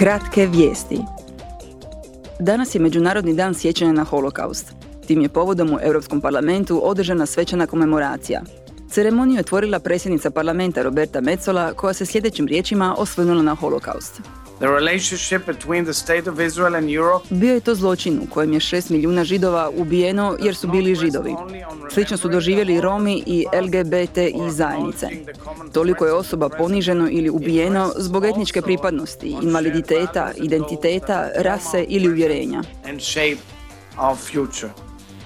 Kratke vijesti. Danas je Međunarodni dan sjećanja na holokaust. Tim je povodom u Europskom parlamentu održana svečana komemoracija. Ceremoniju je otvorila predsjednica parlamenta Roberta Metzola koja se sljedećim riječima osvrnula na holokaust. The relationship between the state of Israel and Europe Bio je to zločin u kojem je 6 milijuna židova ubijeno jer su bili židovi. Slično su doživjeli Romi i LGBT i zajednice. Toliko je osoba poniženo ili ubijeno zbog etničke pripadnosti, invaliditeta, identiteta, rase ili uvjerenja.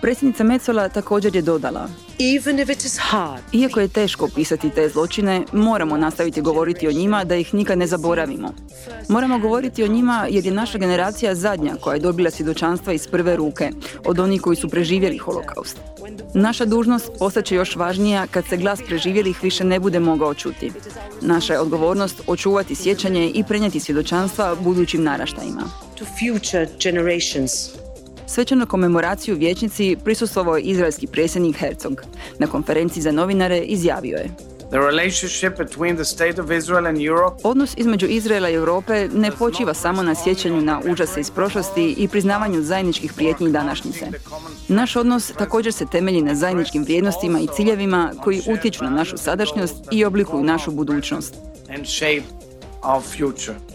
Predsjednica Metzola također je dodala Even if it is hard, Iako je teško opisati te zločine, moramo nastaviti govoriti o njima da ih nikad ne zaboravimo. Moramo govoriti o njima jer je naša generacija zadnja koja je dobila svjedočanstva iz prve ruke, od onih koji su preživjeli holokaust. Naša dužnost postaće još važnija kad se glas preživjelih više ne bude mogao čuti. Naša je odgovornost očuvati sjećanje i prenijeti svjedočanstva budućim naraštajima. to future generations. Svečanu komemoraciju vječnici prisustvovao je izraelski predsjednik Herzog. Na konferenciji za novinare izjavio je The relationship between the state of Israel and Europe Odnos između Izraela i Europe ne počiva samo na sjećanju na užase iz prošlosti i priznavanju zajedničkih prijetnji današnjice. Naš odnos također se temelji na zajedničkim vrijednostima i ciljevima koji utječu na našu sadašnjost i oblikuju našu budućnost. and shape our future.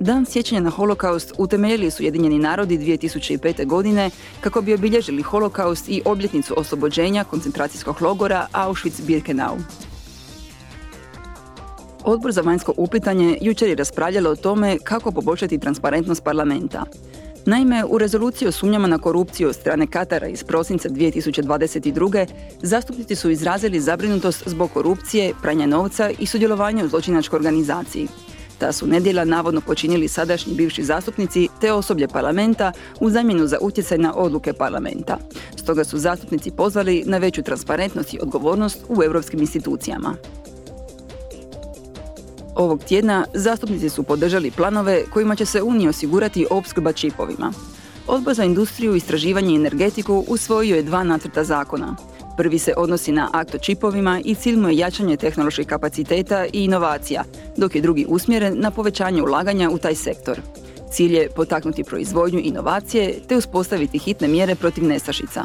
Dan sjećanja na holokaust utemeljili su Ujedinjeni narodi 2005. godine kako bi obilježili holokaust i obljetnicu oslobođenja koncentracijskog logora Auschwitz-Birkenau. Odbor za vanjsko uplitanje jučer je raspravljalo o tome kako poboljšati transparentnost parlamenta. Naime, u rezoluciji o sumnjama na korupciju od strane Katara iz prosinca 2022. zastupnici su izrazili zabrinutost zbog korupcije, pranja novca i sudjelovanja u zločinačkoj organizaciji. Ta su nedjela navodno počinili sadašnji bivši zastupnici te osoblje parlamenta u zamjenu za utjecaj na odluke parlamenta. Stoga su zastupnici pozvali na veću transparentnost i odgovornost u europskim institucijama. Ovog tjedna zastupnici su podržali planove kojima će se Uniji osigurati opskrba čipovima. Odbor za industriju, istraživanje i energetiku usvojio je dva nacrta zakona. Prvi se odnosi na akt o čipovima i cilj mu je jačanje tehnoloških kapaciteta i inovacija, dok je drugi usmjeren na povećanje ulaganja u taj sektor. Cilj je potaknuti proizvodnju inovacije te uspostaviti hitne mjere protiv nestašica.